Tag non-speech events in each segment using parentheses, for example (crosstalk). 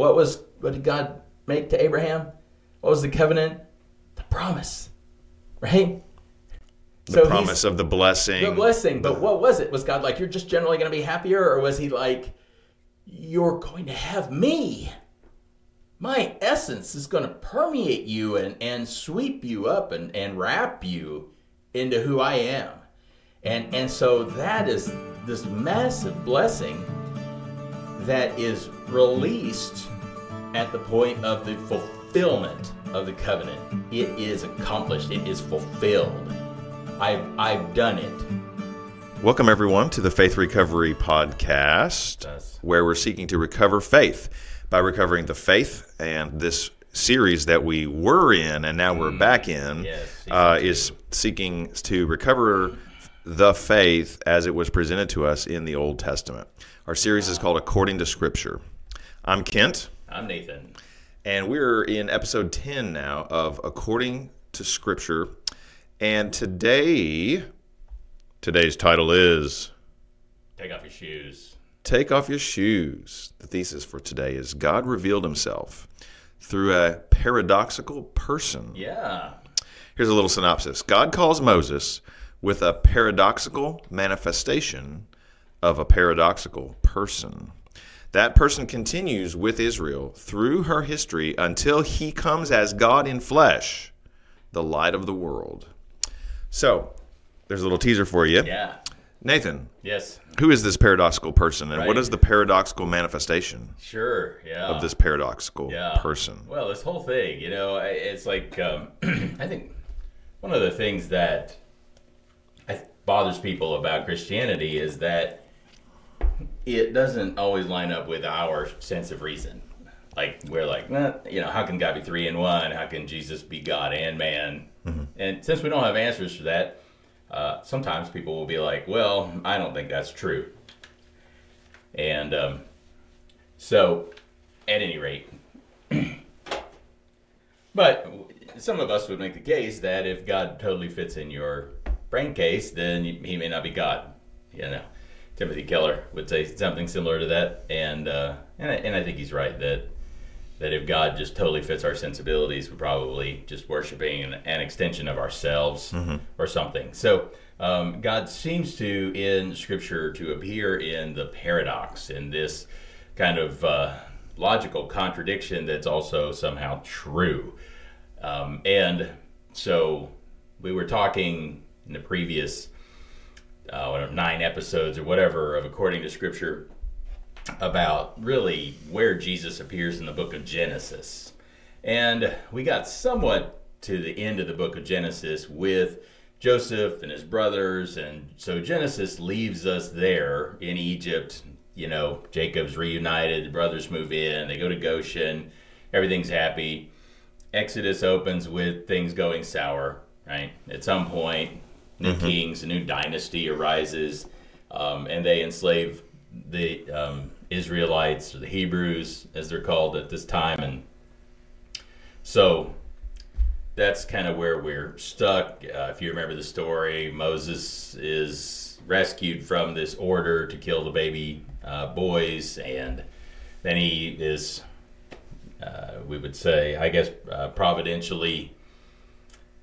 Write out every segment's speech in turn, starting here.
What was what did God make to Abraham? What was the covenant? The promise, right? The So promise of the blessing. the blessing. But what was it? Was God like, you're just generally going to be happier? Or was he like, you're going to have me? My essence is going to permeate you and, and sweep you up and, and wrap you into who I am. And, and so that is this massive blessing that is released at the point of the fulfillment of the covenant. It is accomplished, it is fulfilled. I've, I've done it. Welcome, everyone, to the Faith Recovery Podcast, Yes. where we're seeking to recover faith by recovering the faith. And this series that we were in and now we're back in Yes, uh, is seeking to recover the faith as it was presented to us in the Old Testament. Our series is called According to Scripture. I'm Kent, I'm Nathan. and we're in episode 10 now of According to Scripture. And today, today's title is. Take off your shoes. Take off your shoes. The thesis for today is God revealed himself through a paradoxical person. Yeah. Here's a little synopsis God calls Moses with a paradoxical manifestation of a paradoxical person. That person continues with Israel through her history until he comes as God in flesh, the light of the world. So, there's a little teaser for you. Yeah. Nathan, Yes. who is this paradoxical person and what Right. is the paradoxical manifestation Sure. Yeah. of this paradoxical yeah. person? Well, this whole thing, you know, it's like um, (clears throat) I think one of the things that bothers people about Christianity is that it doesn't always line up with our sense of reason. Like we're like, nah, you know, how can God be three in one? How can Jesus be God and man? And since we don't have answers for that, uh, sometimes people will be like, well, I don't think that's true. And um, so, at any rate, (clears throat) but some of us would make the case that if God totally fits in your brain case, then he may not be God. You know, Timothy Keller would say something similar to that, and uh, and I, and I think he's right that that if God just totally fits our sensibilities, we're probably just worshiping an, an extension of ourselves or something. So um, God seems to, in Scripture, to appear in the paradox, in this kind of uh, logical contradiction that's also somehow true. Um, and so we were talking in the previous uh, nine episodes or whatever of According to Scripture about really where Jesus appears in the book of Genesis. And we got somewhat to the end of the book of Genesis with Joseph and his brothers. And so Genesis leaves us there in Egypt. You know, Jacob's reunited, the brothers move in, they go to Goshen, everything's happy. Exodus opens with things going sour, right? At some point, new kings, a new dynasty arises, um, and they enslave the um, Israelites, or the Hebrews, as they're called at this time. And so that's kind of where we're stuck. Uh, if you remember the story, Moses is rescued from this order to kill the baby uh, boys, and then he is, uh, we would say, I guess, uh, providentially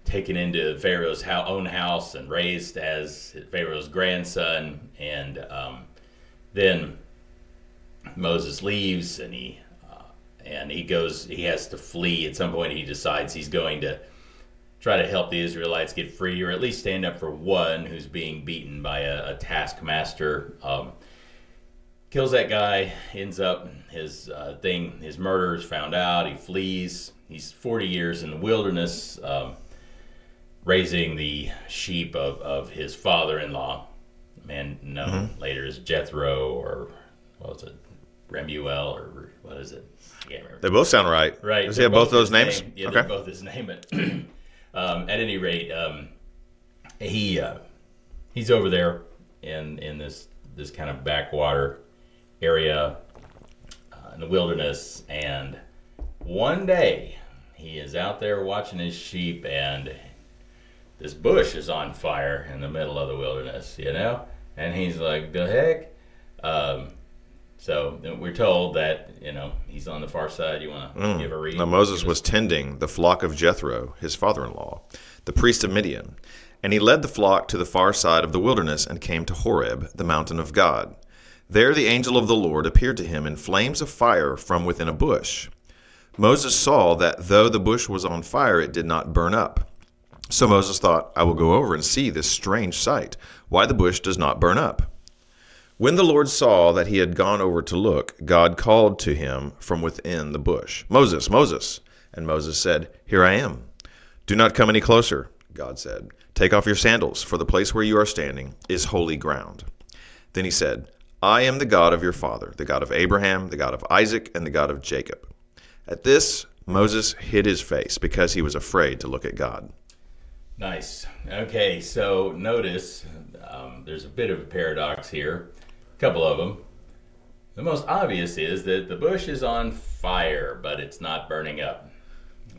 taken into Pharaoh's own house and raised as Pharaoh's grandson. And um, then Moses leaves, and he uh, and he goes. He has to flee. At some point, he decides he's going to try to help the Israelites get free, or at least stand up for one who's being beaten by a, a taskmaster. Um, kills that guy. Ends up his uh, thing. His murder is found out. He flees. He's 40 years in the wilderness, um, raising the sheep of, of his father-in-law, man known later as Jethro, or what was it, Remuel, or what is it? I can't remember. They both sound right. Right. Does he have both those names? name. Yeah, okay. they're both his name. But (clears throat) um, at any rate, um, he uh, he's over there in in this this kind of backwater area uh, in the wilderness, and one day he is out there watching his sheep, and this bush is on fire in the middle of the wilderness, you know, and he's like, "The heck." Um, So we're told that you know he's on the far side. You want to give a read? Now Moses was tending the flock of Jethro, his father-in-law, the priest of Midian, and he led the flock to the far side of the wilderness and came to Horeb, the mountain of God. There the angel of the Lord appeared to him in flames of fire from within a bush. Moses saw that though the bush was on fire, it did not burn up. So Moses thought, I will go over and see this strange sight, why the bush does not burn up. When the Lord saw that he had gone over to look, God called to him from within the bush, Moses, Moses. And Moses said, Here I am. Do not come any closer, God said. Take off your sandals, for the place where you are standing is holy ground. Then he said, I am the God of your father, the God of Abraham, the God of Isaac, and the God of Jacob. At this, Moses hid his face because he was afraid to look at God. Nice. Okay, so notice um, there's a bit of a paradox here. A couple of them. The most obvious is that the bush is on fire, but it's not burning up.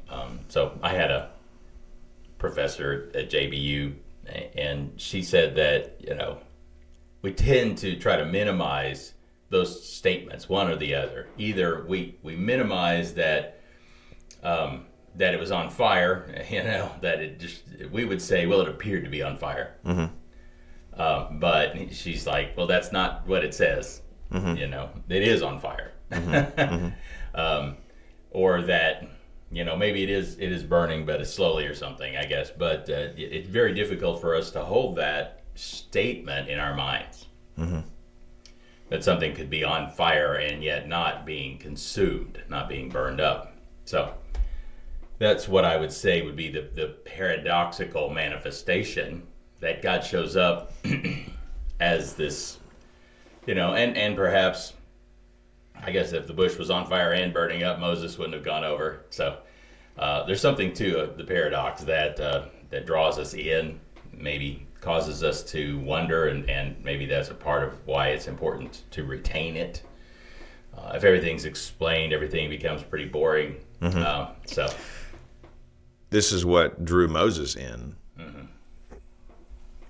Um, so I had a professor at JBU, and she said that you know we tend to try to minimize those statements, one or the other. Either we we minimize that um, that it was on fire, (laughs) you know, that it just we would say, well, it appeared to be on fire. Mm-hmm. Uh, but she's like, well, that's not what it says. Mm-hmm. You know, it is on fire. (laughs) Mm-hmm. um, or that you know maybe it is it is burning but it's slowly or something i guess but uh, it, it's very difficult for us to hold that statement in our minds Mm-hmm. that something could be on fire and yet not being consumed not being burned up so that's what i would say would be the, the paradoxical manifestation that god shows up (clears throat) as this you know and and perhaps I guess if the bush was on fire and burning up, Moses wouldn't have gone over. So uh, there's something to uh, the paradox that uh, that draws us in, maybe causes us to wonder, and, and maybe that's a part of why it's important to retain it. Uh, if everything's explained, everything becomes pretty boring. Uh, so This is what drew Moses in.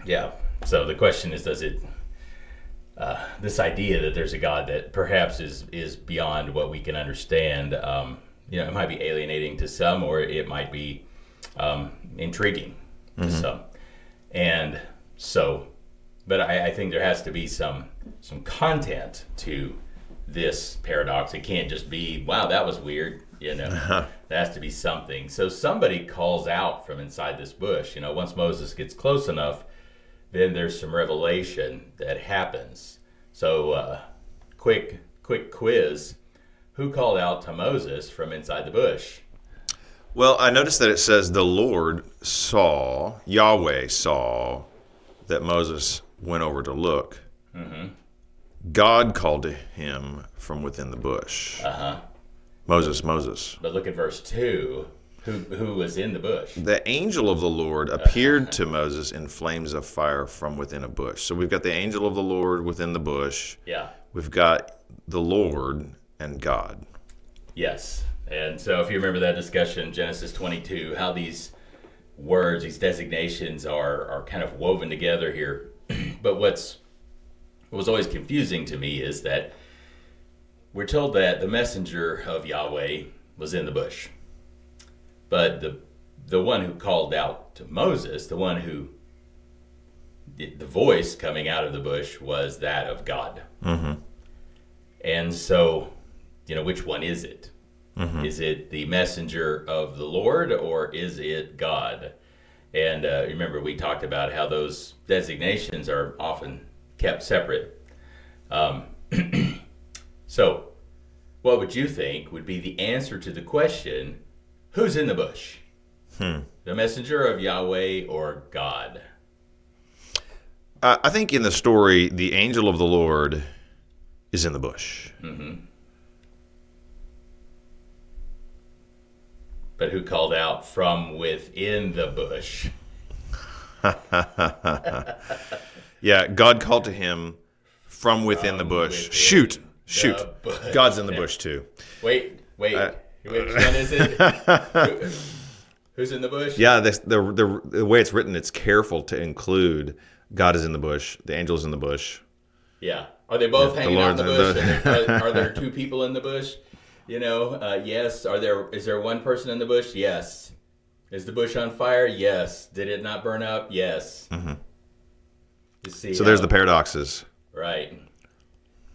yeah. So the question is, does it uh, this idea that there's a God that perhaps is is beyond what we can understand. Um, you know, it might be alienating to some, or it might be um, intriguing to some. And so, but I, I think there has to be some some content to this paradox. It can't just be, "Wow, that was weird." You know, (laughs) there has to be something. So somebody calls out from inside this bush. You know, once Moses gets close enough then there's some revelation that happens. So, uh, quick, quick quiz: Who called out to Moses from inside the bush? Well, I noticed that it says the Lord saw, Yahweh saw that Moses went over to look. God called to him from within the bush. Uh huh. Moses, Moses. But look at verse two. Who who was in the bush? The angel of the Lord appeared to Moses in flames of fire from within a bush. So we've got the angel of the Lord within the bush. Yeah. We've got the Lord and God. Yes. And so, if you remember that discussion, Genesis 22, how these words, these designations are are kind of woven together here. (clears throat) but what's what was always confusing to me is that we're told that the messenger of Yahweh was in the bush, but the the one who called out to Moses, the one who the the voice coming out of the bush was that of God. Mm-hmm. And so, you know, which one is it? Is it the messenger of the Lord or is it God? And uh, remember, we talked about how those designations are often kept separate. Um, (clears throat) so, what would you think would be the answer to the question who's in the bush? Hmm. The messenger of Yahweh or God? Uh, I think in the story, the angel of the Lord is in the bush. But who called out from within the bush? (laughs) Yeah, God called to him from within the bush. within Shoot, shoot. bush. (laughs) God's in the bush too. Wait, wait. Uh, Which one is it? (laughs) Who- who's in the bush? Yeah, the, the the the way it's written, it's careful to include God is in the bush, the angel's in the bush. Yeah. Are they both The hanging out in the bush? in Are, there, are, there (laughs) two people in the bush? You know, uh, yes. Are there? Is there one person in the bush? Yes. Is the bush on fire? Yes. Did it not burn up? Yes. You see. Mm-hmm. So there's the paradoxes. Right.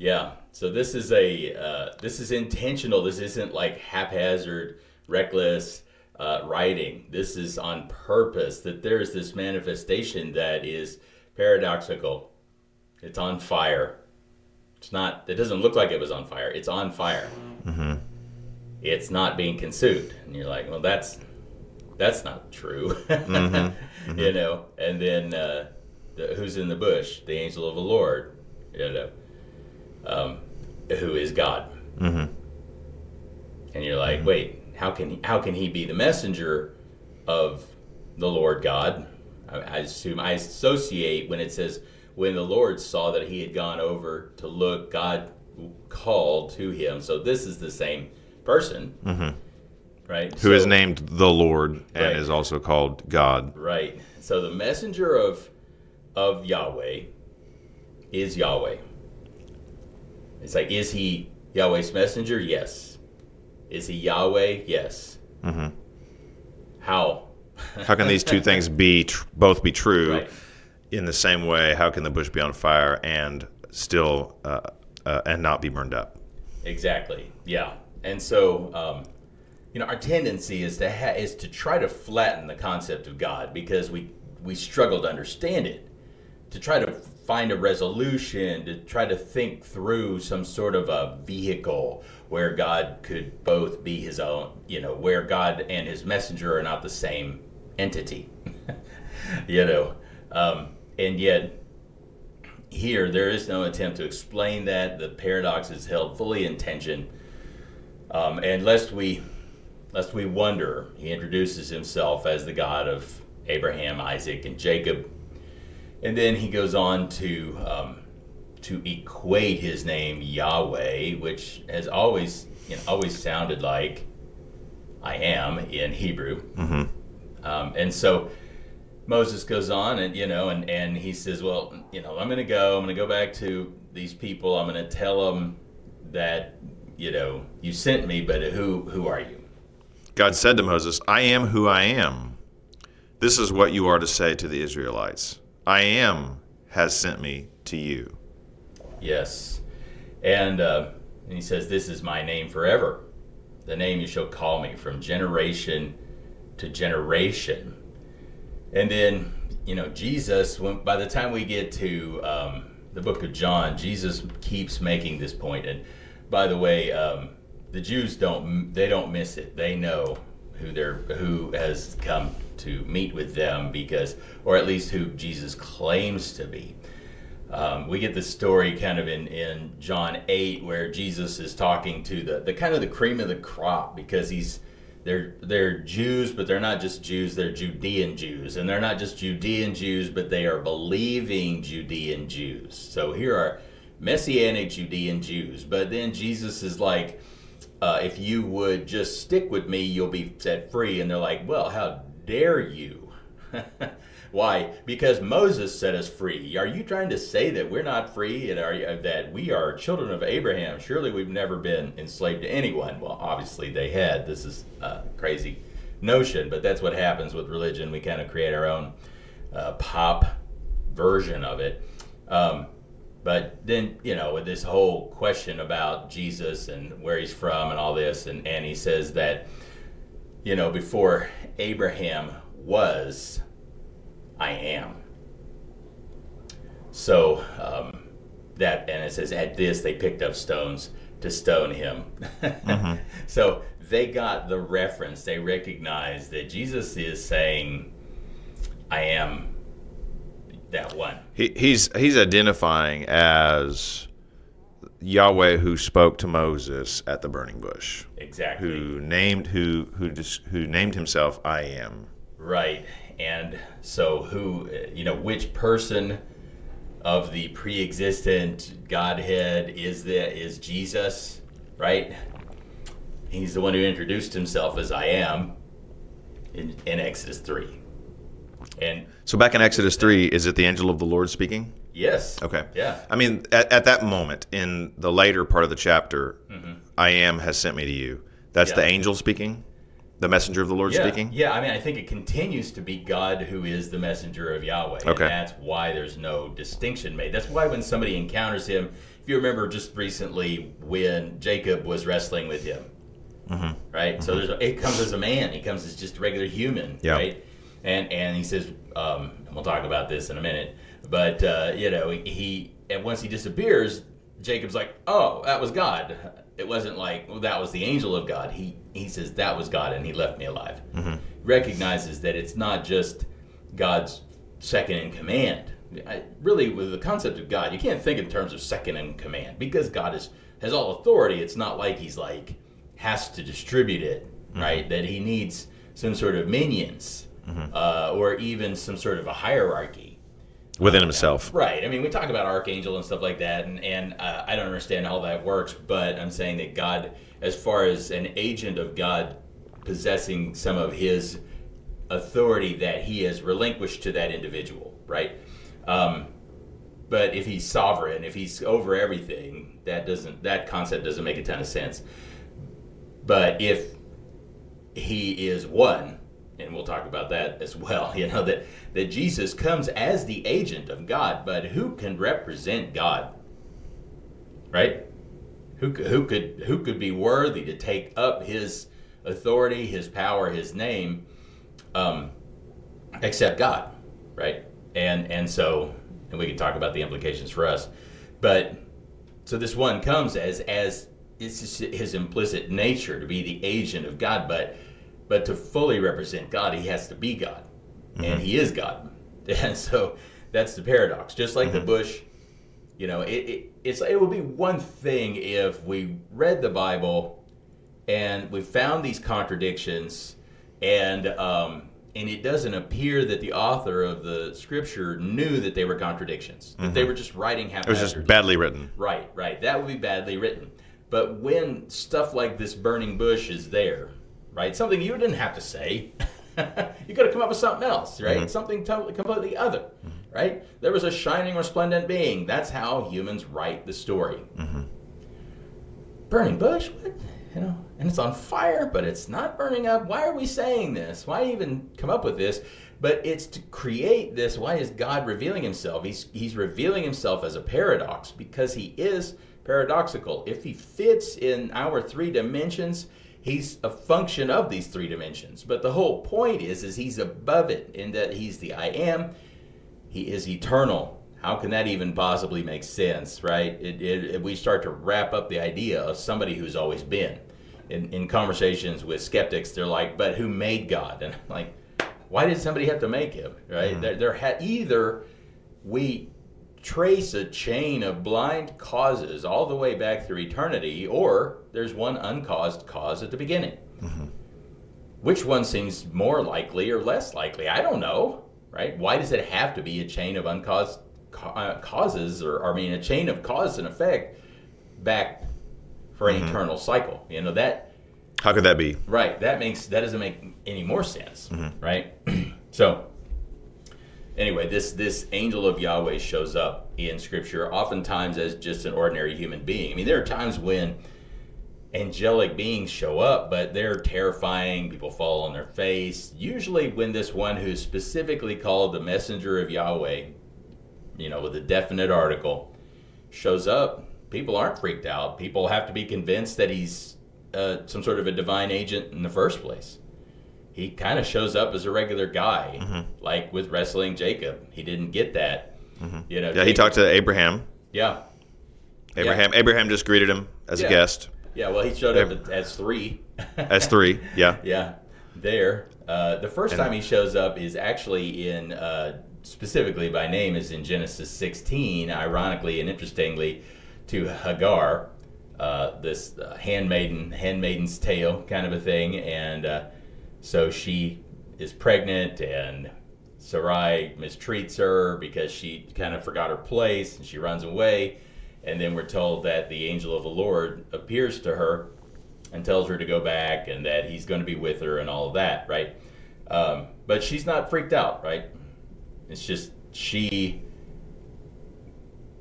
Yeah. So this is a uh, this is intentional. This isn't like haphazard, reckless uh, writing. This is on purpose. That there is this manifestation that is paradoxical. It's on fire. It's not. It doesn't look like it was on fire. It's on fire. It's not being consumed, and you're like, well, that's that's not true. (laughs) you know. And then uh, the, who's in the bush? The angel of the Lord. You know, um, who is God? Mm-hmm. And you're like, wait, how can he, how can he be the messenger of the Lord God? I, I assume I associate when it says when the Lord saw that he had gone over to look, God called to him. So this is the same person, right? Who is So- named the Lord and Right. is also called God. Right. So the messenger of of Yahweh is Yahweh. It's like, is he Yahweh's messenger? Yes. Is he Yahweh? Yes. Mhm. How? (laughs) How can these two things be tr- both be true Right. in the same way? How can the bush be on fire and still uh, uh, and not be burned up? Exactly. Yeah. And so, um, you know, our tendency is to ha- is to try to flatten the concept of God because we we struggle to understand it, to try to find a resolution, to try to think through some sort of a vehicle where God could both be His own, you know, where God and His messenger are not the same entity, (laughs) you know, um, and yet here there is no attempt to explain that. The paradox is held fully in tension. Um, and lest we lest we wonder he introduces himself as the god of abraham isaac and jacob and then he goes on to um, to equate his name yahweh which has always you know always sounded like i am in hebrew hmm um, and so Moses goes on and, you know, and, and he says, well, you know, I'm going to go, I'm going to go back to these people. I'm going to tell them that, you know, you sent me, but who, who are you? God said to Moses, I am who I am. This is what you are to say to the Israelites I am has sent me to you. Yes. And, uh, and he says, this is my name forever. The name you shall call me from generation to generation. And then, you know, Jesus, when, by the time we get to um, the book of John, Jesus keeps making this point. And by the way, um, the Jews don't they don't miss it. They know who they're who has come to meet with them because, or at least who Jesus claims to be. Um, we get the story kind of in, in John 8 where Jesus is talking to the, the kind of the cream of the crop because he's they're they're Jews, but they're not just Jews, they're Judean Jews. And they're not just Judean Jews, but they are believing Judean Jews. So here are messianic Judean Jews. But then Jesus is like, uh, if you would just stick with me, you'll be set free. And they're like, well, how dare you? (laughs) Why? Because Moses set us free. Are you trying to say that we're not free and are that we are children of Abraham? Surely we've never been enslaved to anyone. Well, obviously they had. This is a crazy notion, but that's what happens with religion. We kind of create our own uh, pop version of it. Um, but then, you know, with this whole question about Jesus and where he's from and all this, and, and he says that, you know, before Abraham was, I am. So um, that, and it says, at this they picked up stones to stone him. (laughs) So they got the reference. They recognized that Jesus is saying, I am that one. He, he's he's identifying as Yahweh who spoke to Moses at the burning bush, Exactly. who named who who dis, who named himself I am. Right. And so, who, you know, which person of the pre existent Godhead is that? Is Jesus, right? He's the one who introduced himself as I am in, in Exodus 3. And So back in Exodus three, is it the angel of the Lord speaking? Yes. Okay. Yeah. I mean, at, at that moment in the later part of the chapter, I am has sent me to you. That's Mm-hmm. Yeah. the angel speaking, the messenger of the Lord Yeah, speaking. yeah. I mean, I think it continues to be God who is the messenger of Yahweh, and Okay. that's why there's no distinction made. That's why when somebody encounters him, if you remember just recently when Jacob was wrestling with him, right? So there's it comes as a man. He comes as just a regular human, Yeah. right? And and he says, um, and we'll talk about this in a minute, but uh, you know, he and once he disappears, Jacob's like, oh, that was God. It wasn't like well, that was the angel of God. He he says that was God, and he left me alive. Recognizes that it's not just God's second in command. I, really, with the concept of God, you can't think in terms of second in command because God is has all authority. It's not like he's like has to distribute it, right? That he needs some sort of minions uh, or even some sort of a hierarchy. Within himself. Right. I mean, we talk about archangel and stuff like that, and and uh, I don't understand how that works, but I'm saying that God, as far as an agent of God, possessing some of His authority that He has relinquished to that individual, right? Um, but if He's sovereign, if He's over everything, that doesn't that concept doesn't make a ton of sense. But if He is one, and we'll talk about that (laughs) as well. You know that that Jesus comes as the agent of God, but who can represent God? Right? Who who could who could be worthy to take up His authority, His power, His name, um, except God? Right? And and so and we can talk about the implications for us, but so this one comes as as it's his implicit nature to be the agent of God, but but to fully represent God, he has to be God, and mm-hmm. he is God, (laughs) and so that's the paradox. Just like the mm-hmm. bush, you know, it, it it's it would be one thing if we read the Bible and we found these contradictions, and um, and it doesn't appear that the author of the scripture knew that they were contradictions. That they mm-hmm. were just writing It was just badly written. Right, right. That would be badly written. But when stuff like this burning bush is there, right? Something you didn't have to say. (laughs) you could have come up with something else, right? Mm-hmm. Something totally completely other, mm-hmm. right? There was a shining, resplendent being. That's how humans write the story. Mm-hmm. Burning bush? What? You know, and it's on fire, but it's not burning up. Why are we saying this? Why even come up with this? But it's to create this. Why is God revealing himself? He's he's revealing himself as a paradox because he is paradoxical. If he fits in our three dimensions, he's a function of these three dimensions. But the whole point is is he's above it in that he's the I am, he is eternal. How can that even possibly make sense, right? It, it, we start to wrap up the idea of somebody who's always been. In, in conversations with skeptics, they're like, "But who made God?" (laughs) And I'm like, why did somebody have to make him? Right? Mm-hmm. There, there ha- either we trace a chain of blind causes all the way back through eternity, or there's one uncaused cause at the beginning. Mm-hmm. Which one seems more likely or less likely? I don't know, right? Why does it have to be a chain of uncaused ca- uh, causes, or, or I mean, a chain of cause and effect back for an mm-hmm. eternal cycle? You know that How could that be? Right. That makes that doesn't make any more sense. Mm-hmm. Right. (clears throat) so anyway, this this angel of Yahweh shows up in Scripture, oftentimes as just an ordinary human being. I mean, there are times when angelic beings show up, but they're terrifying. People fall on their face. Usually, when this one who's specifically called the messenger of Yahweh, you know, with a definite article, shows up, people aren't freaked out. People have to be convinced that he's uh, some sort of a divine agent in the first place. He kind of shows up as a regular guy, Mm-hmm. like with wrestling Jacob. He didn't get that. You know, Yeah, he talked to Abraham. Yeah, Abraham Abraham just greeted him as Yeah. a guest yeah. Well, he showed up as three. as three. (laughs) Yeah. Yeah, there. Uh, the first And- time he shows up is actually in, uh, specifically by name, is in Genesis 16, ironically and interestingly, to Hagar, uh, this uh, handmaiden, handmaiden's tale kind of a thing. And uh, so she is pregnant, and Sarai mistreats her because she kind of forgot her place and she runs away. And then we're told that the angel of the Lord appears to her and tells her to go back and that he's going to be with her and all of that, right? Um, but she's not freaked out, right? It's just she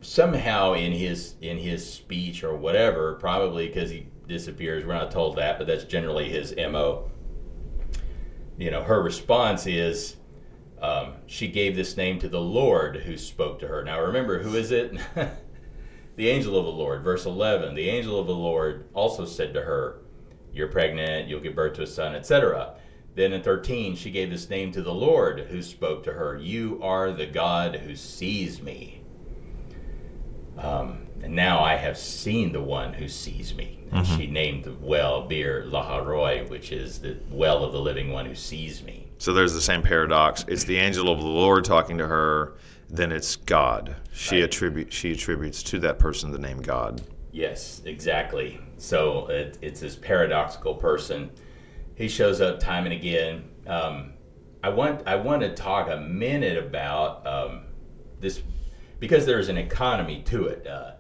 somehow in his in his speech or whatever, probably because he disappears. We're not told that, but that's generally his mo. You know, her response is, um, she gave this name to the Lord who spoke to her. Now remember, who is it? (laughs) the angel of the Lord, verse 11. The angel of the Lord also said to her, You're pregnant, you'll give birth to a son, etc. Then in 13, she gave this name to the Lord who spoke to her, You are the God who sees me. Um, and now I have seen the one who sees me. And Mm-hmm. she named the well Beer Laharoi, which is the well of the living one who sees me. So there's the same paradox. It's the angel of the Lord talking to her, then it's God. She Right. attribute she attributes to that person the name God. Yes, exactly. So it, it's this paradoxical person. He shows up time and again. Um, I want I want to talk a minute about um, this because there's an economy to it. Uh,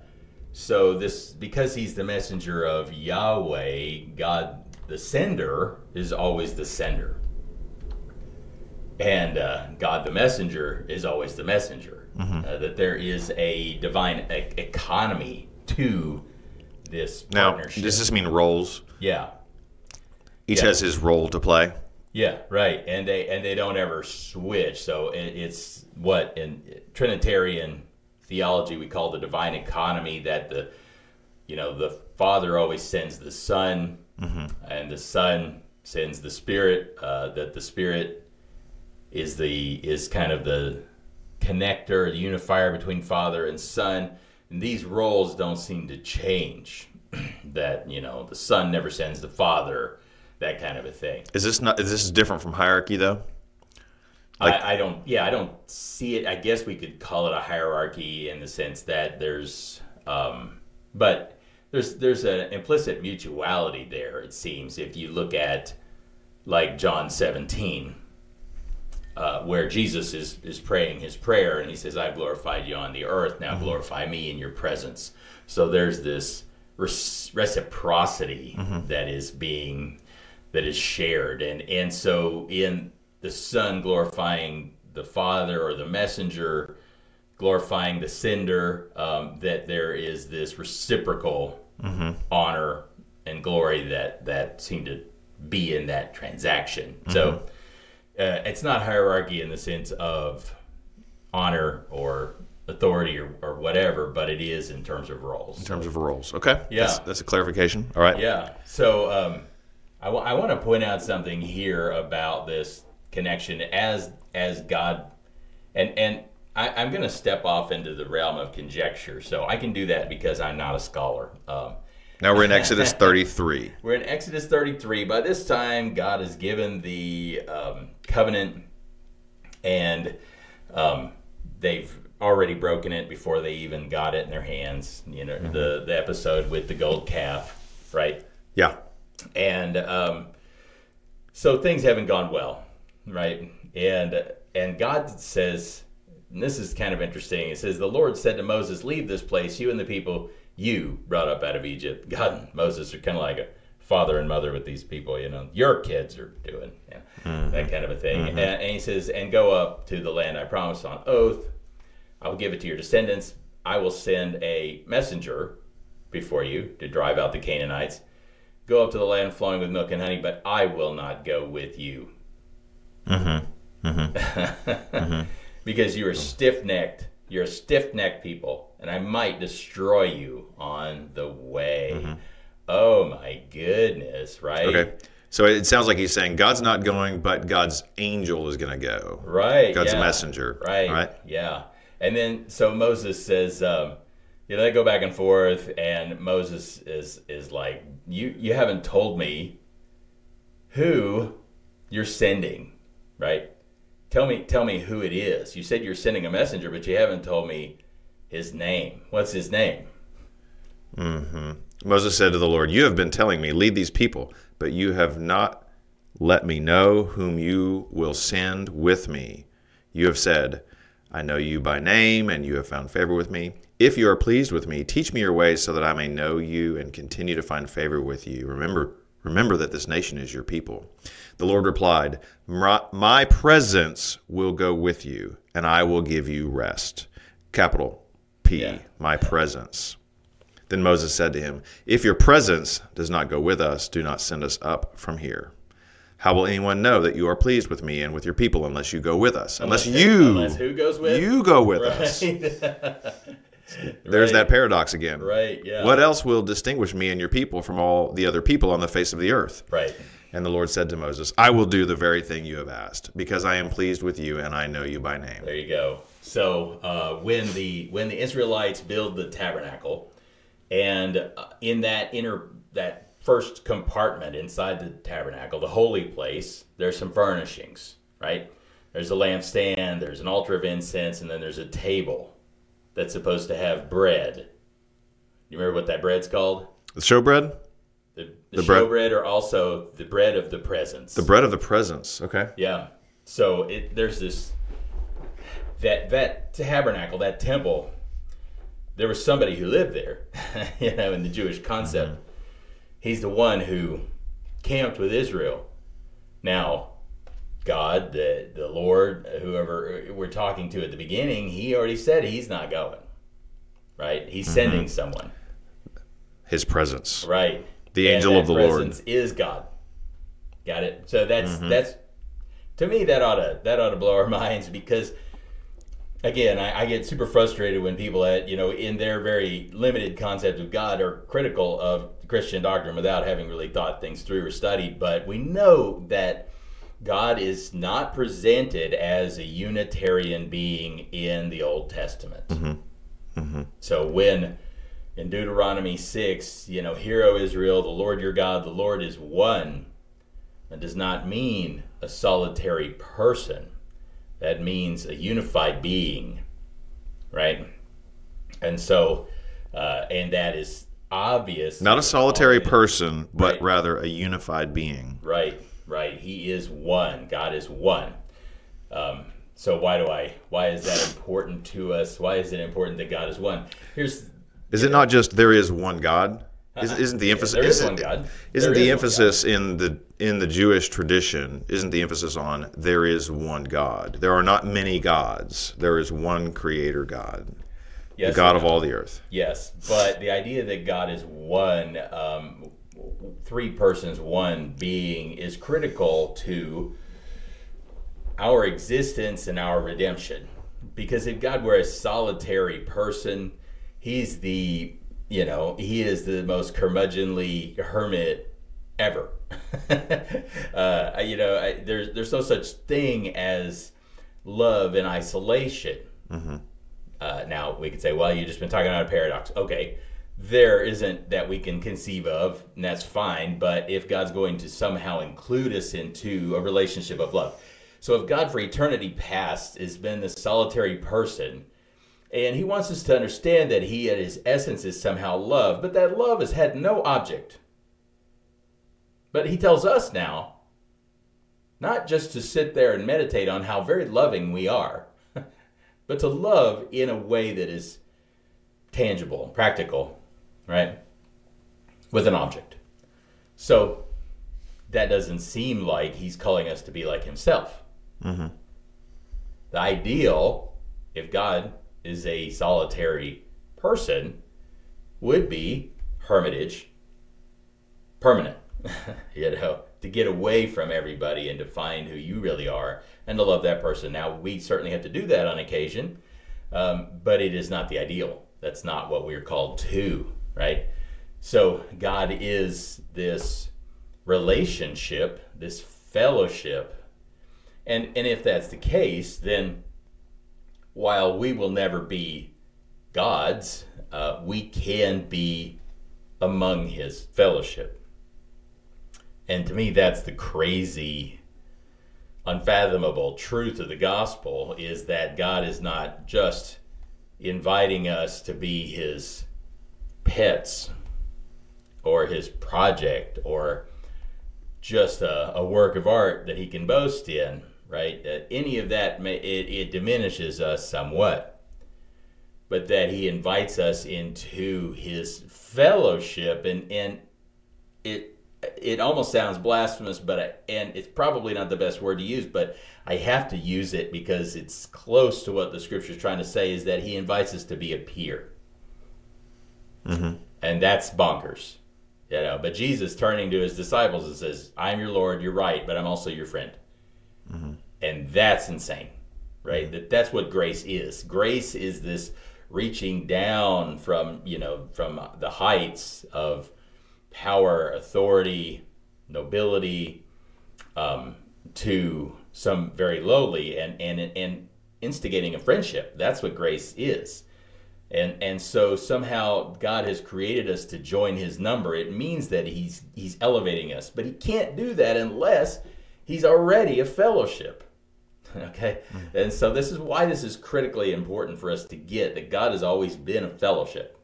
so this because he's the messenger of Yahweh, God, the sender is always the sender, and uh, God, the messenger, is always the messenger. Uh, that there is a divine e- economy to this Now, partnership. does this mean roles? yeah, Each Yeah. has his role to play. yeah, right. And they and they don't ever switch. So it, it's what in Trinitarian theology we call the divine economy. That the you know the Father always sends the Son, and the Son sends the Spirit. Uh, that the Spirit is the is kind of the connector, the unifier between Father and Son. And these roles don't seem to change. (clears throat) that you know the Son never sends the Father, that kind of a thing. Is this not is this different from hierarchy though? Like- I, I don't. Yeah, I don't see it. I guess we could call it a hierarchy in the sense that there's, um, but there's there's an implicit mutuality there. It seems if you look at like John 17, uh, where Jesus is is praying his prayer and he says, "I've glorified you on the earth. Now glorify me in your presence." So there's this reciprocity that is being that is shared and and so in the son glorifying the father or the messenger glorifying the sender um, that there is this reciprocal honor and glory that that seem to be in that transaction so uh, it's not hierarchy in the sense of honor or authority or, or whatever but it is in terms of roles In terms of roles. Okay. Yeah. That's, that's a clarification. All right. yeah. So um, I want to point out something here about this connection as as God, and and I, I'm going to step off into the realm of conjecture. So I can do that because I'm not a scholar. Um, Now we're in Exodus (laughs) 33. we're in Exodus 33. By this time, God has given the um, covenant, and um, they've already broken it before they even got it in their hands. You know, the the episode with the gold calf, right? Yeah. and um, so things haven't gone well, right? And and God says, and this is kind of interesting. It says the Lord said to Moses, "Leave this place, you and the people you brought up out of Egypt." God and Moses are kind of like a father and mother with these people, you know. Your kids are doing yeah, that mm-hmm. kind of a thing. Mm-hmm. And, and he says, "And go up to the land I promised on oath. I will give it to your descendants. I will send a messenger before you to drive out the Canaanites." Go up to the land flowing with milk and honey, but I will not go with you. Mm-hmm. Mm-hmm. Mm-hmm. (laughs) because you are stiff necked. You're a stiff necked people, and I might destroy you on the way. Oh my goodness, right? Okay. So it sounds like he's saying God's not going, but God's angel is going to go. Right. God's yeah. messenger. Right. Right. Yeah. And then so Moses says, um, you know, they go back and forth, and Moses is is like, you you haven't told me who you're sending, right? Tell me tell me who it is. You said you're sending a messenger, but you haven't told me his name. What's his name? Mm-hmm. Moses said to the Lord, You have been telling me, lead these people, but you have not let me know whom you will send with me. You have said, I know you by name, and you have found favor with me. If you are pleased with me, teach me your ways so that I may know you and continue to find favor with you. Remember, remember that this nation is your people. The Lord replied, My presence will go with you, and I will give you rest. Capital P P, Yeah. my presence. Then Moses said to him, If your presence does not go with us, do not send us up from here. How will anyone know that you are pleased with me and with your people unless you go with us? Unless, Unless- you unless who goes with? you go with right. us. (laughs) There's Right. that paradox again. Right. Yeah. What else will distinguish me and your people from all the other people on the face of the earth? Right. And the Lord said to Moses, I will do the very thing you have asked, because I am pleased with you and I know you by name. There you go. So uh, when the when the Israelites build the tabernacle, and uh, in that inner that first compartment inside the tabernacle, the holy place, there's some furnishings, right? There's a lampstand, there's an altar of incense, and then there's a table that's supposed to have bread. You remember what that bread's called? The showbread? The, the, The bread- showbread, or also the bread of the presence. The bread of the presence. Okay. Yeah. So it, there's this that that tabernacle, that temple. There was somebody who lived there, (laughs) you know, in the Jewish concept. Mm-hmm. He's the one who camped with Israel. Now, God, the the Lord, whoever we're talking to at the beginning, he already said he's not going. Right? He's sending mm-hmm. someone. His presence. Right. The angel of the Lord. is God. Got it. So that's mm-hmm. that's to me that ought to that ought to blow our (laughs) minds because again I, I get super frustrated when people at you know in their very limited concept of God are critical of Christian doctrine without having really thought things through or studied. But we know that God is not presented as a Unitarian being in the Old Testament. Mm-hmm. Mm-hmm. So when in Deuteronomy 6, you know, Hear, O Israel, the Lord your God, the Lord is one. That does not mean a solitary person. That means a unified being, right? And so, uh, and that is obvious. Not a solitary person. person, but Right. rather a unified being. Right, right. He is one. God is one. Um, so why do I? Why is that important to us? Why is it important that God is one? Here's Is it not just there is one God? Isn't, isn't the emphasis? is isn't- one God. Isn't the is emphasis in the in the Jewish tradition? Isn't the emphasis on there is one God? There are not many gods. There is one Creator God, yes, the God of all the earth. Yes, but the idea that God is one, um, three persons, one being, is critical to our existence and our redemption. Because if God were a solitary person, he's the, you know, he is the most curmudgeonly hermit ever. (laughs) uh, you know, I, there's there's no such thing as love in isolation. Uh, now we could say, well, you've just been talking about a paradox. Okay, there isn't that we can conceive of, and that's fine. But if God's going to somehow include us into a relationship of love, so if God for eternity past has been this solitary person, and He wants us to understand that He at His essence is somehow love, but that love has had no object. But He tells us now, not just to sit there and meditate on how very loving we are (laughs) but to love in a way that is tangible, practical, right? With an object. So that doesn't seem like he's calling us to be like himself. Mm-hmm. The ideal, if God is a solitary person, would be hermitage, permanent, (laughs) you know, to get away from everybody and to find who you really are and to love that person. Now, we certainly have to do that on occasion, um, but it is not the ideal. That's not what we're called to, right? So, God is this relationship, this fellowship. And, and if that's the case, then while we will never be gods, uh, we can be among his fellowship. And to me, that's the crazy, unfathomable truth of the gospel is that God is not just inviting us to be his pets or his project or just a, a work of art that he can boast in, right? That any of that, may, it, it diminishes us somewhat. But that he invites us into his fellowship and, and it it almost sounds blasphemous, but I, and it's probably not the best word to use, but I have to use it because it's close to what the scripture is trying to say is that he invites us to be a peer. Mm-hmm. And that's bonkers. You know, but Jesus turning to his disciples and says, I'm your Lord, you're right, but I'm also your friend. Mm-hmm. And that's insane, right? That that's what grace is. Grace is this reaching down from, you know, from the heights of power, authority, nobility, um, to some very lowly and, and and instigating a friendship. That's what grace is. And and so somehow God has created us to join his number. It means that he's he's elevating us. But he can't do that unless he's already a fellowship. (laughs) Okay? Mm-hmm. And so this is why this is critically important for us to get that God has always been a fellowship.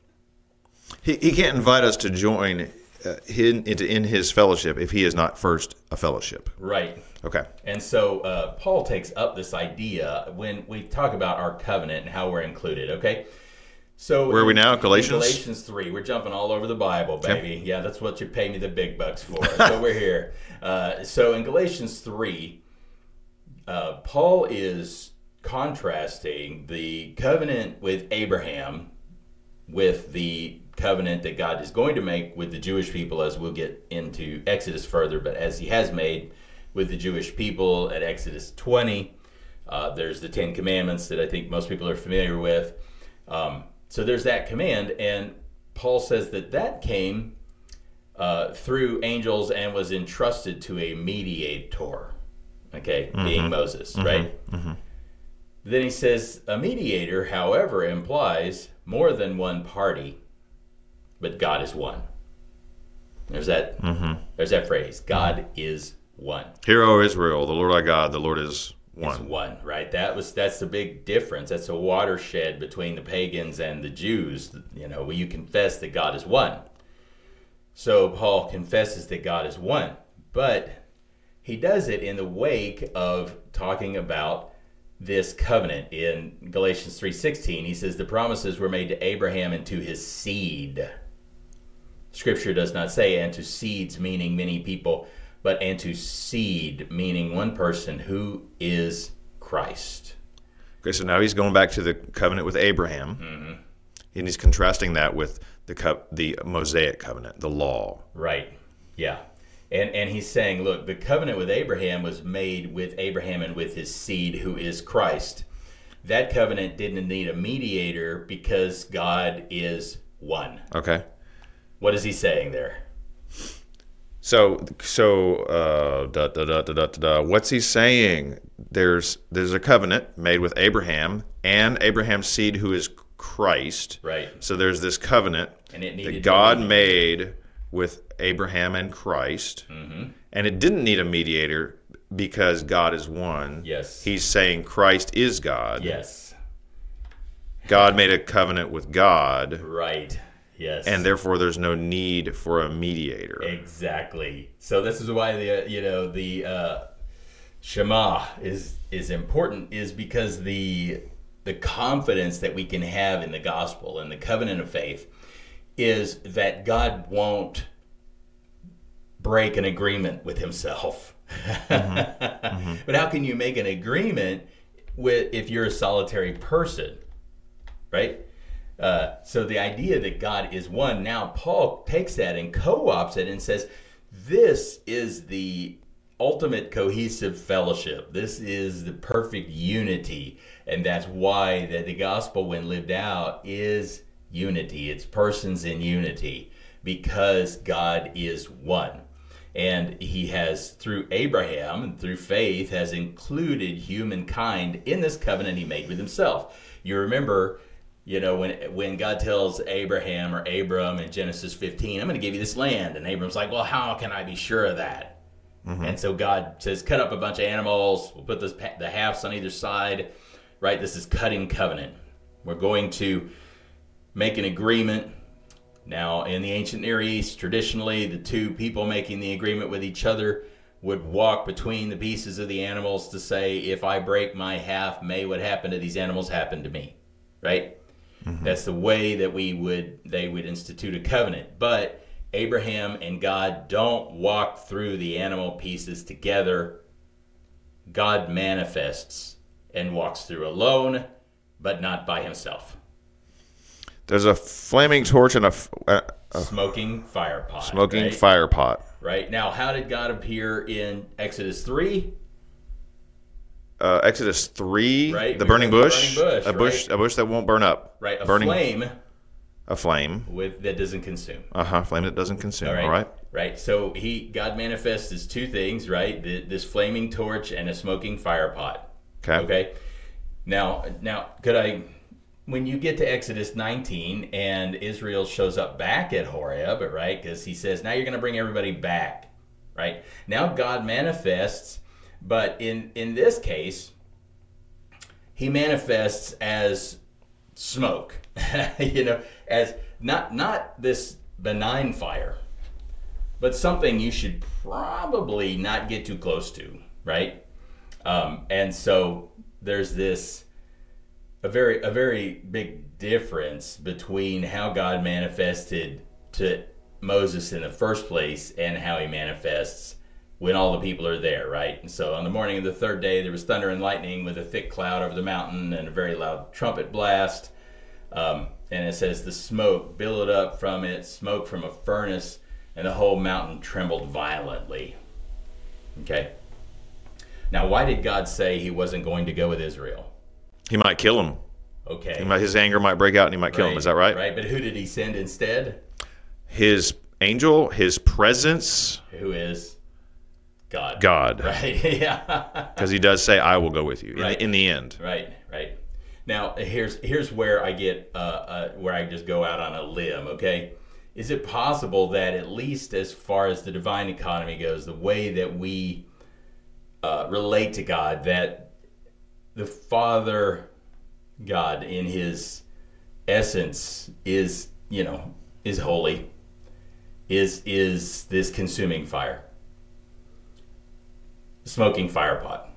He, he can't invite us to join uh, in, into in his fellowship if he is not first a fellowship. Right. Okay. And so uh, Paul takes up this idea when we talk about our covenant and how we're included. Okay. So where are we now? Galatians. Galatians three. We're jumping all over the Bible, baby. Yeah, that's what you pay me the big bucks for. (laughs) so we're here. Uh, so in Galatians three, uh, Paul is contrasting the covenant with Abraham with the covenant that God is going to make with the Jewish people, as we'll get into Exodus further, but as He has made with the Jewish people at Exodus 20. Uh, there's the Ten Commandments that I think most people are familiar with. Um, so there's that command, and Paul says that that came uh, through angels and was entrusted to a mediator, okay, mm-hmm. being Moses, mm-hmm. right? Mm-hmm. Then he says a mediator, however, implies more than one party, but God is one. There's that. Mm-hmm. There's that phrase. God is one. Hear, O Israel, the Lord our God, the Lord is one. One, right? That was that's the big difference. That's a watershed between the pagans and the Jews. You know, where you confess that God is one. So Paul confesses that God is one, but he does it in the wake of talking about this covenant in Galatians 3:16. He says the promises were made to Abraham and to his seed. Scripture does not say and to seeds meaning many people but and to seed, meaning one person who is Christ. Okay, so now he's going back to the covenant with Abraham, mm-hmm. and he's contrasting that with the co- the Mosaic covenant, the law. Right. Yeah. And and he's saying, look, the covenant with Abraham was made with Abraham and with his seed, who is Christ. That covenant didn't need a mediator because God is one. Okay. What is he saying there? So so uh, da, da, da, what's he saying? There's there's a covenant made with Abraham and Abraham's seed, who is Christ. Right. So there's this covenant that God made with Abraham and Christ, mm-hmm. and it didn't need a mediator because God is one. Yes. He's saying Christ is God. Yes. God made a covenant with God. Right. Yes. And therefore, there's no need for a mediator. Exactly. So this is why the you know the uh, Shema is is important is because the the confidence that we can have in the gospel and the covenant of faith is that God won't break an agreement with Himself. Mm-hmm. (laughs) Mm-hmm. but how can you make an agreement with if you're a solitary person, right? Uh, so the idea that God is one, now Paul takes that and co opts it and says, this is the ultimate cohesive fellowship. This is the perfect unity. And that's why that the gospel, when lived out, is unity. It's persons in unity because God is one. And he has, through Abraham and through faith, has included humankind in this covenant he made with himself. You remember you know, when when God tells Abraham or Abram in Genesis 15, I'm going to give you this land, and Abram's like, well, how can I be sure of that? Mm-hmm. And so God says, cut up a bunch of animals. We'll put this, the halves on either side. Right? This is cutting covenant. We're going to make an agreement. Now, in the ancient Near East, traditionally, the two people making the agreement with each other would walk between the pieces of the animals to say, if I break my half, may what happened to these animals happen to me. Right? Mm-hmm. That's the way that we would they would institute a covenant. But Abraham and God don't walk through the animal pieces together. God manifests and walks through alone, but not by himself. There's a flaming torch and a, uh, a Smoking fire pot. smoking right? fire pot. Right. Now, how did God appear in Exodus 3? Uh, Exodus three, Right, the we burning bush, burning bush, a bush, right? a bush that won't burn up, Right. A burning flame a flame, with that doesn't consume. uh huh, flame that doesn't consume. All right. All right, Right. So he God manifests as two things, right? The, this flaming torch and a smoking fire pot. okay, Okay. Now, now, could I? When you get to Exodus 19 and Israel shows up back at Horeb, right? Because he says, now you're going to bring everybody back, right? Now God manifests, but in in this case, he manifests as smoke, (laughs) you know, as not not this benign fire, but something you should probably not get too close to, right? Um, and so there's this a very a very big difference between how God manifested to Moses in the first place and how he manifests when all the people are there, right? And so on the morning of the third day there was thunder and lightning with a thick cloud over the mountain and a very loud trumpet blast. Um, and it says the smoke billowed up from it, smoke from a furnace, and the whole mountain trembled violently. Okay. Now, why did God say he wasn't going to go with Israel? he might kill him. Okay. He might, his anger might break out and he might kill him. Is that right? Right, but who did he send instead? His angel, his presence, Who is God. God, (laughs) Right, (laughs) yeah. because he does say, "I will go with you." In, Right. the, in the end, right, right. Now, here's here's where I get uh, uh, where I just go out on a limb. Okay, is it possible that at least as far as the divine economy goes, the way that we uh, relate to God, that the Father God in His essence is you know is holy, is is this consuming fire, smoking fire pot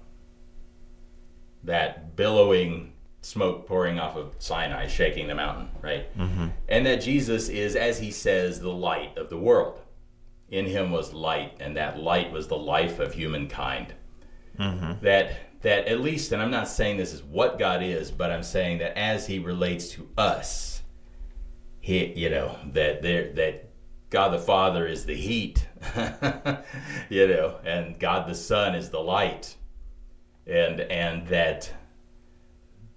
that billowing smoke pouring off of Sinai, shaking the mountain, right? Mm-hmm. And that Jesus is, as he says, the light of the world. In him was light, and that light was the life of humankind. That that at least, and I'm not saying this is what God is, but I'm saying that as He relates to us, He, you know, that there that God the Father is the heat, (laughs) you know, and God the Son is the light. And and that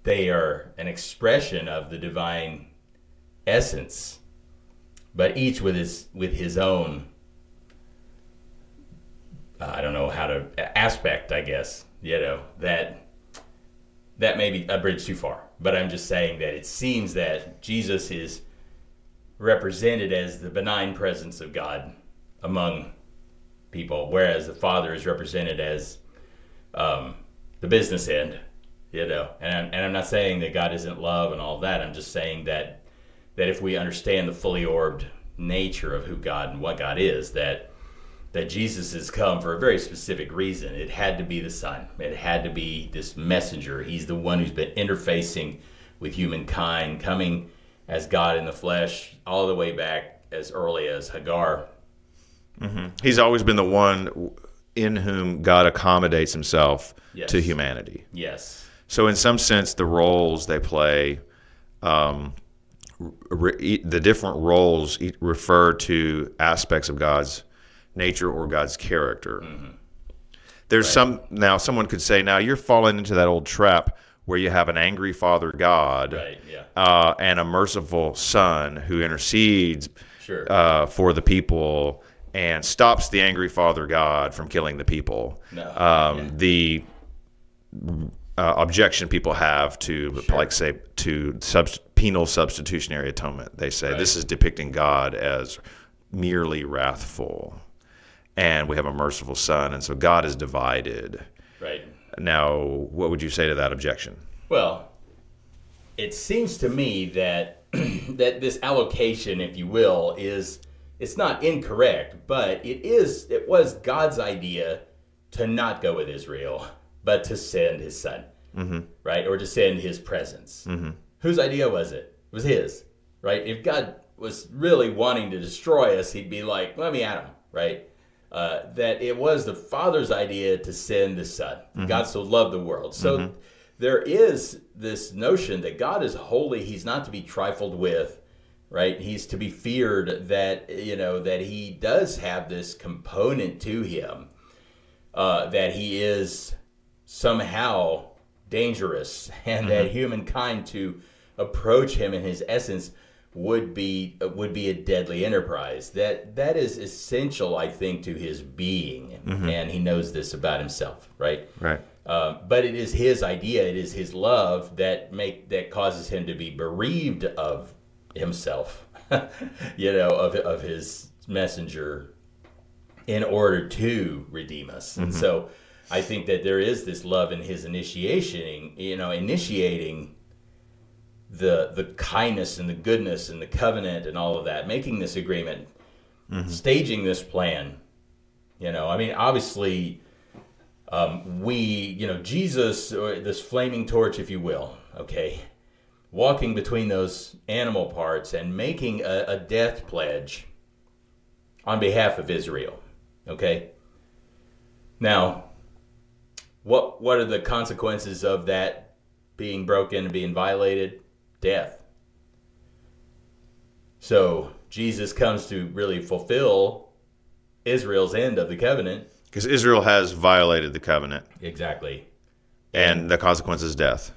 they are an expression of the divine essence but each with his with his own uh, I don't know how to aspect I guess you know that that may be a bridge too far. But I'm just saying that it seems that Jesus is represented as the benign presence of God among people whereas the Father is represented as um, the business end, you know. And I'm, and I'm not saying that God isn't love and all that. I'm just saying that that if we understand the fully orbed nature of who God and what God is, that that Jesus has come for a very specific reason. It had to be the Son. It had to be this messenger. He's the one who's been interfacing with humankind, coming as God in the flesh, all the way back as early as Hagar. he's always been the one in whom God accommodates himself Yes. to humanity. Yes. So, in some sense, the roles they play, um, re- the different roles refer to aspects of God's nature or God's character. Mm-hmm. There's some now. Someone could say, "Now you're falling into that old trap where you have an angry Father God Right. Yeah. uh, and a merciful Son who intercedes Sure. uh, for the people and stops the angry Father God from killing the people." No. Um, Yeah. The uh, objection people have to, like, say, to subst- penal substitutionary atonement. They say this is depicting God as merely wrathful, and we have a merciful Son, and so God is divided. right. Now, what would you say to that objection? Well, it seems to me that (clears throat) that this allocation, if you will, is it's not incorrect, but it is it was God's idea to not go with Israel, but to send His Son, mm-hmm. right, or to send His presence. Mm-hmm. Whose idea was it? It was His, right? If God was really wanting to destroy us, he'd be like, "Let me at him," right? Uh, that it was the Father's idea to send the Son. God so loved the world. So there is this notion that God is holy; He's not to be trifled with, right? He's to be feared. That you know that He does have this component to Him, uh, that He is somehow dangerous, (laughs) and that humankind to approach Him in His essence would be would be a deadly enterprise. That that is essential, I think, to his being, and he knows this about himself, right? Right. Um, but it is his idea, it is his love that make that causes him to be bereaved of himself, (laughs) you know, of of his messenger, in order to redeem us. And so, I think that there is this love in his initiating, you know, initiating the the kindness and the goodness and the covenant and all of that, making this agreement, staging this plan. You know, I mean, obviously, um, we, you know, Jesus, or this flaming torch, if you will, okay, walking between those animal parts and making a, a death pledge on behalf of Israel, okay. Now, what what are the consequences of that being broken and being violated? Death. So Jesus comes to really fulfill Israel's end of the covenant. Because Israel has violated the covenant, Exactly. and the consequence is death.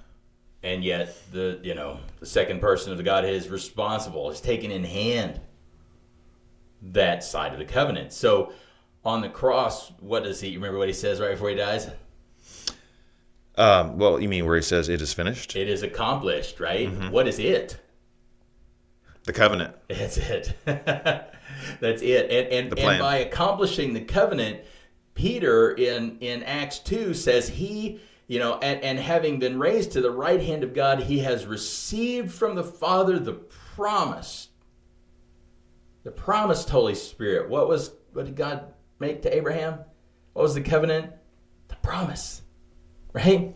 And yet the you know, the second person of the Godhead is responsible, is taken in hand that side of the covenant. So on the cross, what does he remember what he says right before he dies? Um, well, you mean where he says it is finished? It is accomplished, right? What is it? The covenant. (laughs) That's it. (laughs) That's it. And and, and by accomplishing the covenant, Peter in in Acts two says he, you know, and, and having been raised to the right hand of God, he has received from the Father the promise, the promised Holy Spirit. What was what did God make to Abraham? What was the covenant? The promise, right?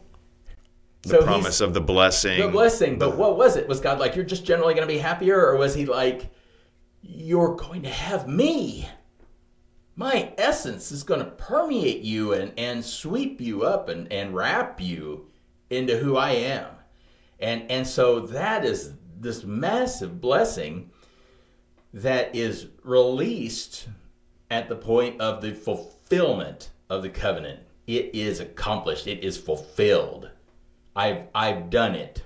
The promise of the blessing. the blessing. But what was it? Was God like, you're just generally going to be happier? Or was he like, you're going to have me? My essence is going to permeate you and, and sweep you up and, and wrap you into who I am. And, and so that is this massive blessing that is released at the point of the fulfillment of the covenant. It is accomplished, it is fulfilled. I've I've done it.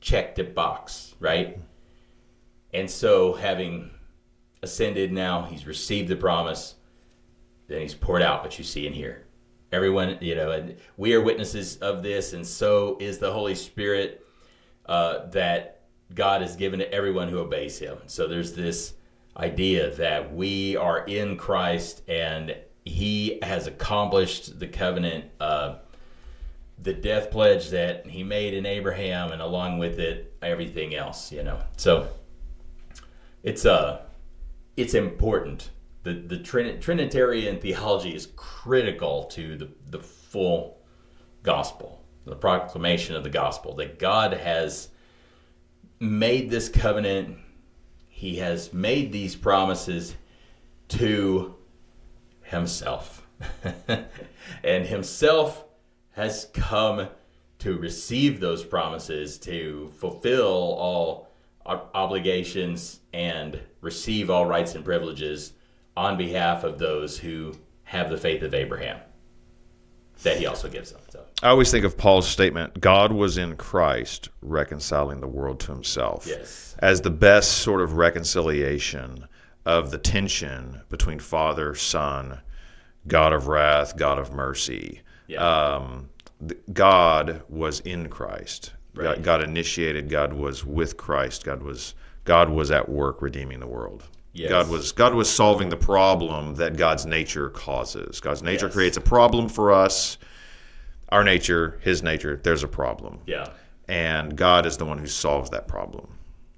Check the box, right? And so having ascended now, he's received the promise, then he's poured out what you see and hear. Everyone, you know, and we are witnesses of this, and so is the Holy Spirit uh, that God has given to everyone who obeys him. So there's this idea that we are in Christ and he has accomplished the covenant uh, the death pledge that he made in Abraham, and along with it, everything else. You know, so it's uh it's important. The the Trin- Trinitarian theology is critical to the the full gospel, the proclamation of the gospel that God has made this covenant. He has made these promises to himself. (laughs) and himself has come to receive those promises, to fulfill all obligations, and receive all rights and privileges on behalf of those who have the faith of Abraham that he also gives them. So, I always think of Paul's statement God was in Christ reconciling the world to himself yes. as the best sort of reconciliation of the tension between Father, Son, God of wrath, God of mercy. Yeah. Um, God was in Christ. Right. God, God initiated. God was with Christ. God was God was at work redeeming the world. Yes. God was God was solving the problem that God's nature causes. God's nature Yes. creates a problem for us. Our nature, His nature, there's a problem, yeah. and God is the one who solves that problem.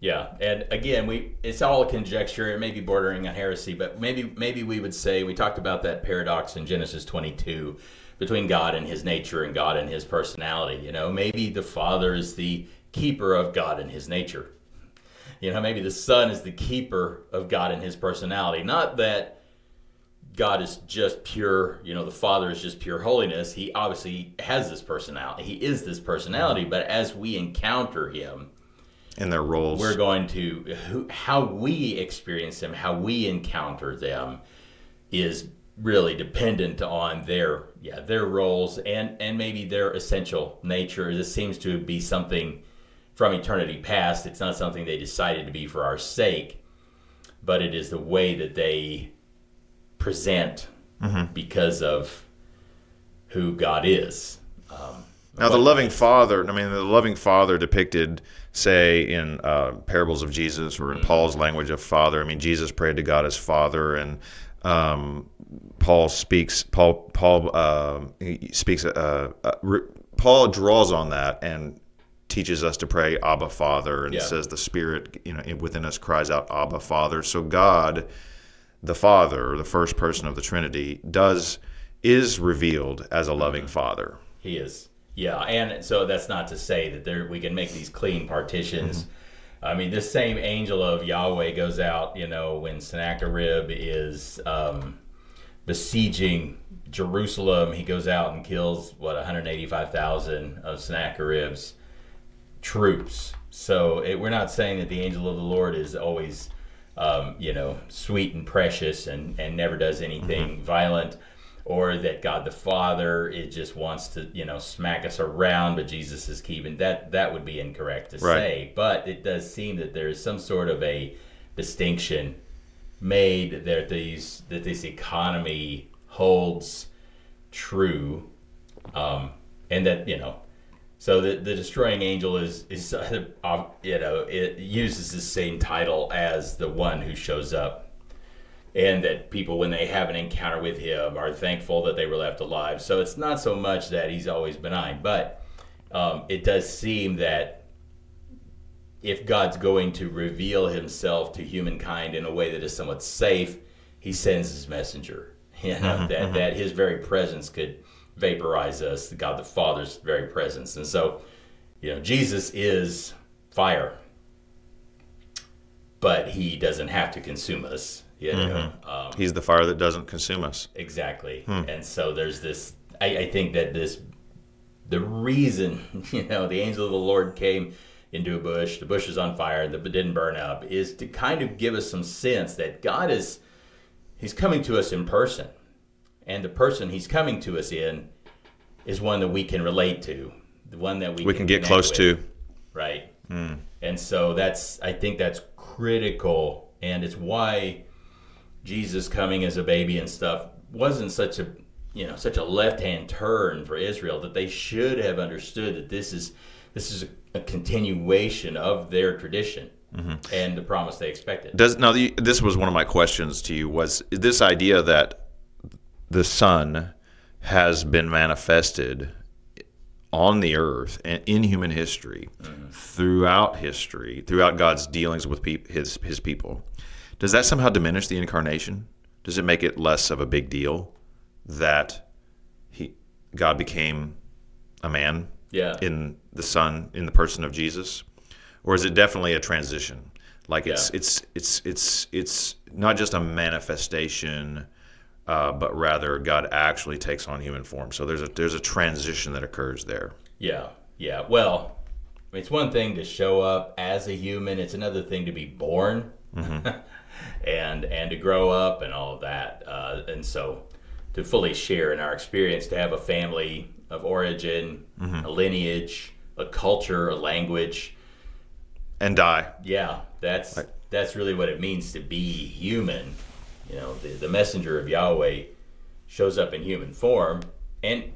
Yeah, and again, we it's all a conjecture. It may be bordering on heresy, but maybe maybe we would say we talked about that paradox in Genesis 22 between God and His nature and God and His personality. You know, maybe the Father is the keeper of God and His nature. you know, maybe the Son is the keeper of God and His personality. Not that God is just pure, you know, the Father is just pure holiness. He obviously has this personality. He is this personality, but as we encounter Him, in their roles. we're going to who, how we experience them, how we encounter them, is really dependent on their yeah their roles and and maybe their essential nature. This seems to be something from eternity past. It's not something they decided to be for our sake, but it is the way that they present because of who God is. Um, Now, the loving father, I mean, the loving father depicted, say, in uh, parables of Jesus or in Paul's language of father. I mean, Jesus prayed to God as father, and um, Paul speaks. Paul Paul uh, he speaks. Uh, uh, re, Paul draws on that and teaches us to pray Abba Father, and Yeah. says the Spirit, you know, within us cries out Abba Father. So God, the Father, the first person of the Trinity, does is revealed as a loving Father. He is. Yeah, and so that's not to say that there we can make these clean partitions. I mean, this same angel of Yahweh goes out, you know, when Sennacherib is um, besieging Jerusalem. He goes out and kills what 185,000 of Sennacherib's troops. So it, we're not saying that the angel of the Lord is always, um, you know, sweet and precious and, and never does anything violent, or that God the Father it just wants to, you know, smack us around, but Jesus is keeping that. That would be incorrect to Right. say. But it does seem that there is some sort of a distinction made that these that this economy holds true, um, and that you know so the, the destroying angel is is uh, (laughs) you know it uses the same title as the one who shows up, and that people when they have an encounter with him are thankful that they were left alive. So it's not so much that he's always benign, but um, it does seem that if God's going to reveal Himself to humankind in a way that is somewhat safe, He sends His messenger. (laughs) You know that that His very presence could vaporize us, God the Father's very presence, and so you know Jesus is fire, but He doesn't have to consume us. You know, mm-hmm. um, He's the fire that doesn't consume us. Exactly. Hmm. And so there's this I, I think that this the reason, (laughs) you know, the angel of the Lord came into a bush, the bush is on fire, the didn't burn up, is to kind of give us some sense that God is He's coming to us in person. And the person he's coming to us in is one that we can relate to. The one that we, We can get close with to. right? Hmm. And so that's I think that's critical, and it's why Jesus coming as a baby and stuff wasn't such a you know such a left hand turn for Israel that they should have understood that this is this is a, continuation of their tradition mm-hmm. and the promise they expected. Does now the, this was one of my questions to you was this idea that the Son has been manifested on the earth and in human history mm-hmm. throughout history throughout God's dealings with peop his his people. Does that somehow diminish the incarnation? Does it make it less of a big deal that he God became a man Yeah. in the Son in the person of Jesus, or is it definitely a transition? Like it's Yeah. it's it's it's it's not just a manifestation, uh, but rather God actually takes on human form. So there's a there's a transition that occurs there. Yeah, yeah. Well, it's one thing to show up as a human. It's another thing to be born, (laughs) and and to grow up and all of that. Uh, and so, to fully share in our experience, to have a family of origin, a lineage, a culture, a language. And die. Yeah, that's that's really what it means to be human. You know, the, the messenger of Yahweh shows up in human form, and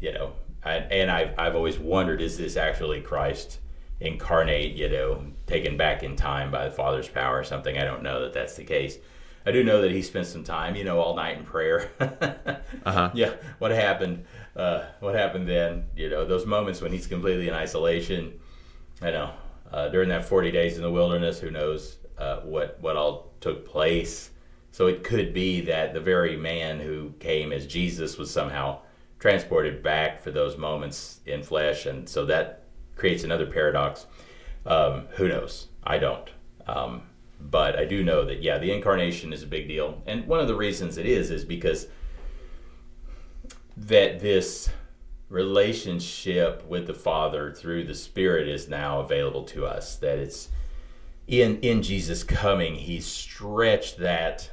you know, I, and I've I've always wondered: is this actually Christ incarnate? You know, taken back in time by the Father's power or something? I don't know that that's the case. I do know that he spent some time, you know, all night in prayer. (laughs) Uh-huh. Yeah, what happened? Uh, what happened then? You know, those moments when he's completely in isolation. I know. Uh, during that 40 days in the wilderness, who knows uh, what what all took place. So it could be that the very man who came as Jesus was somehow transported back for those moments in flesh, and so that creates another paradox. Um, who knows? I don't. Um, but I do know that yeah, the incarnation is a big deal, and one of the reasons it is is because that this relationship with the Father through the Spirit is now available to us. That it's in in Jesus coming, He stretched that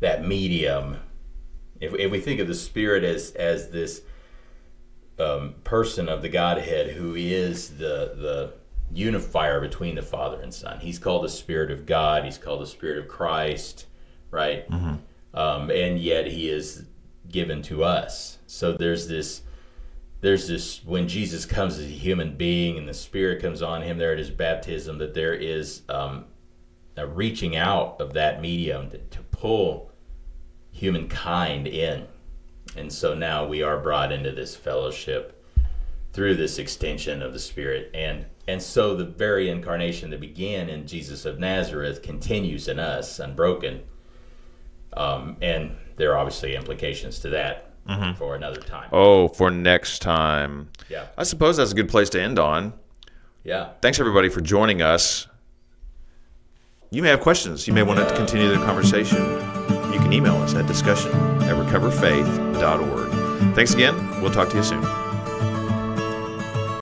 that medium. If, if we think of the Spirit as as this um, person of the Godhead who is the the unifier between the Father and Son, He's called the Spirit of God. He's called the Spirit of Christ, right? Mm-hmm. Um, and yet He is given to us. So there's this there's this when Jesus comes as a human being and the Spirit comes on him there at his baptism that there is um, a reaching out of that medium to, to pull humankind in. And so now we are brought into this fellowship through this extension of the Spirit. And and so the very incarnation that began in Jesus of Nazareth continues in us unbroken. Um, and there are obviously implications to that mm-hmm. for another time. Oh, for next time. Yeah. I suppose that's a good place to end on. Yeah. Thanks everybody for joining us. You may have questions. You may want to continue the conversation. You can email us at discussion at recoverfaith.org. Thanks again. We'll talk to you soon.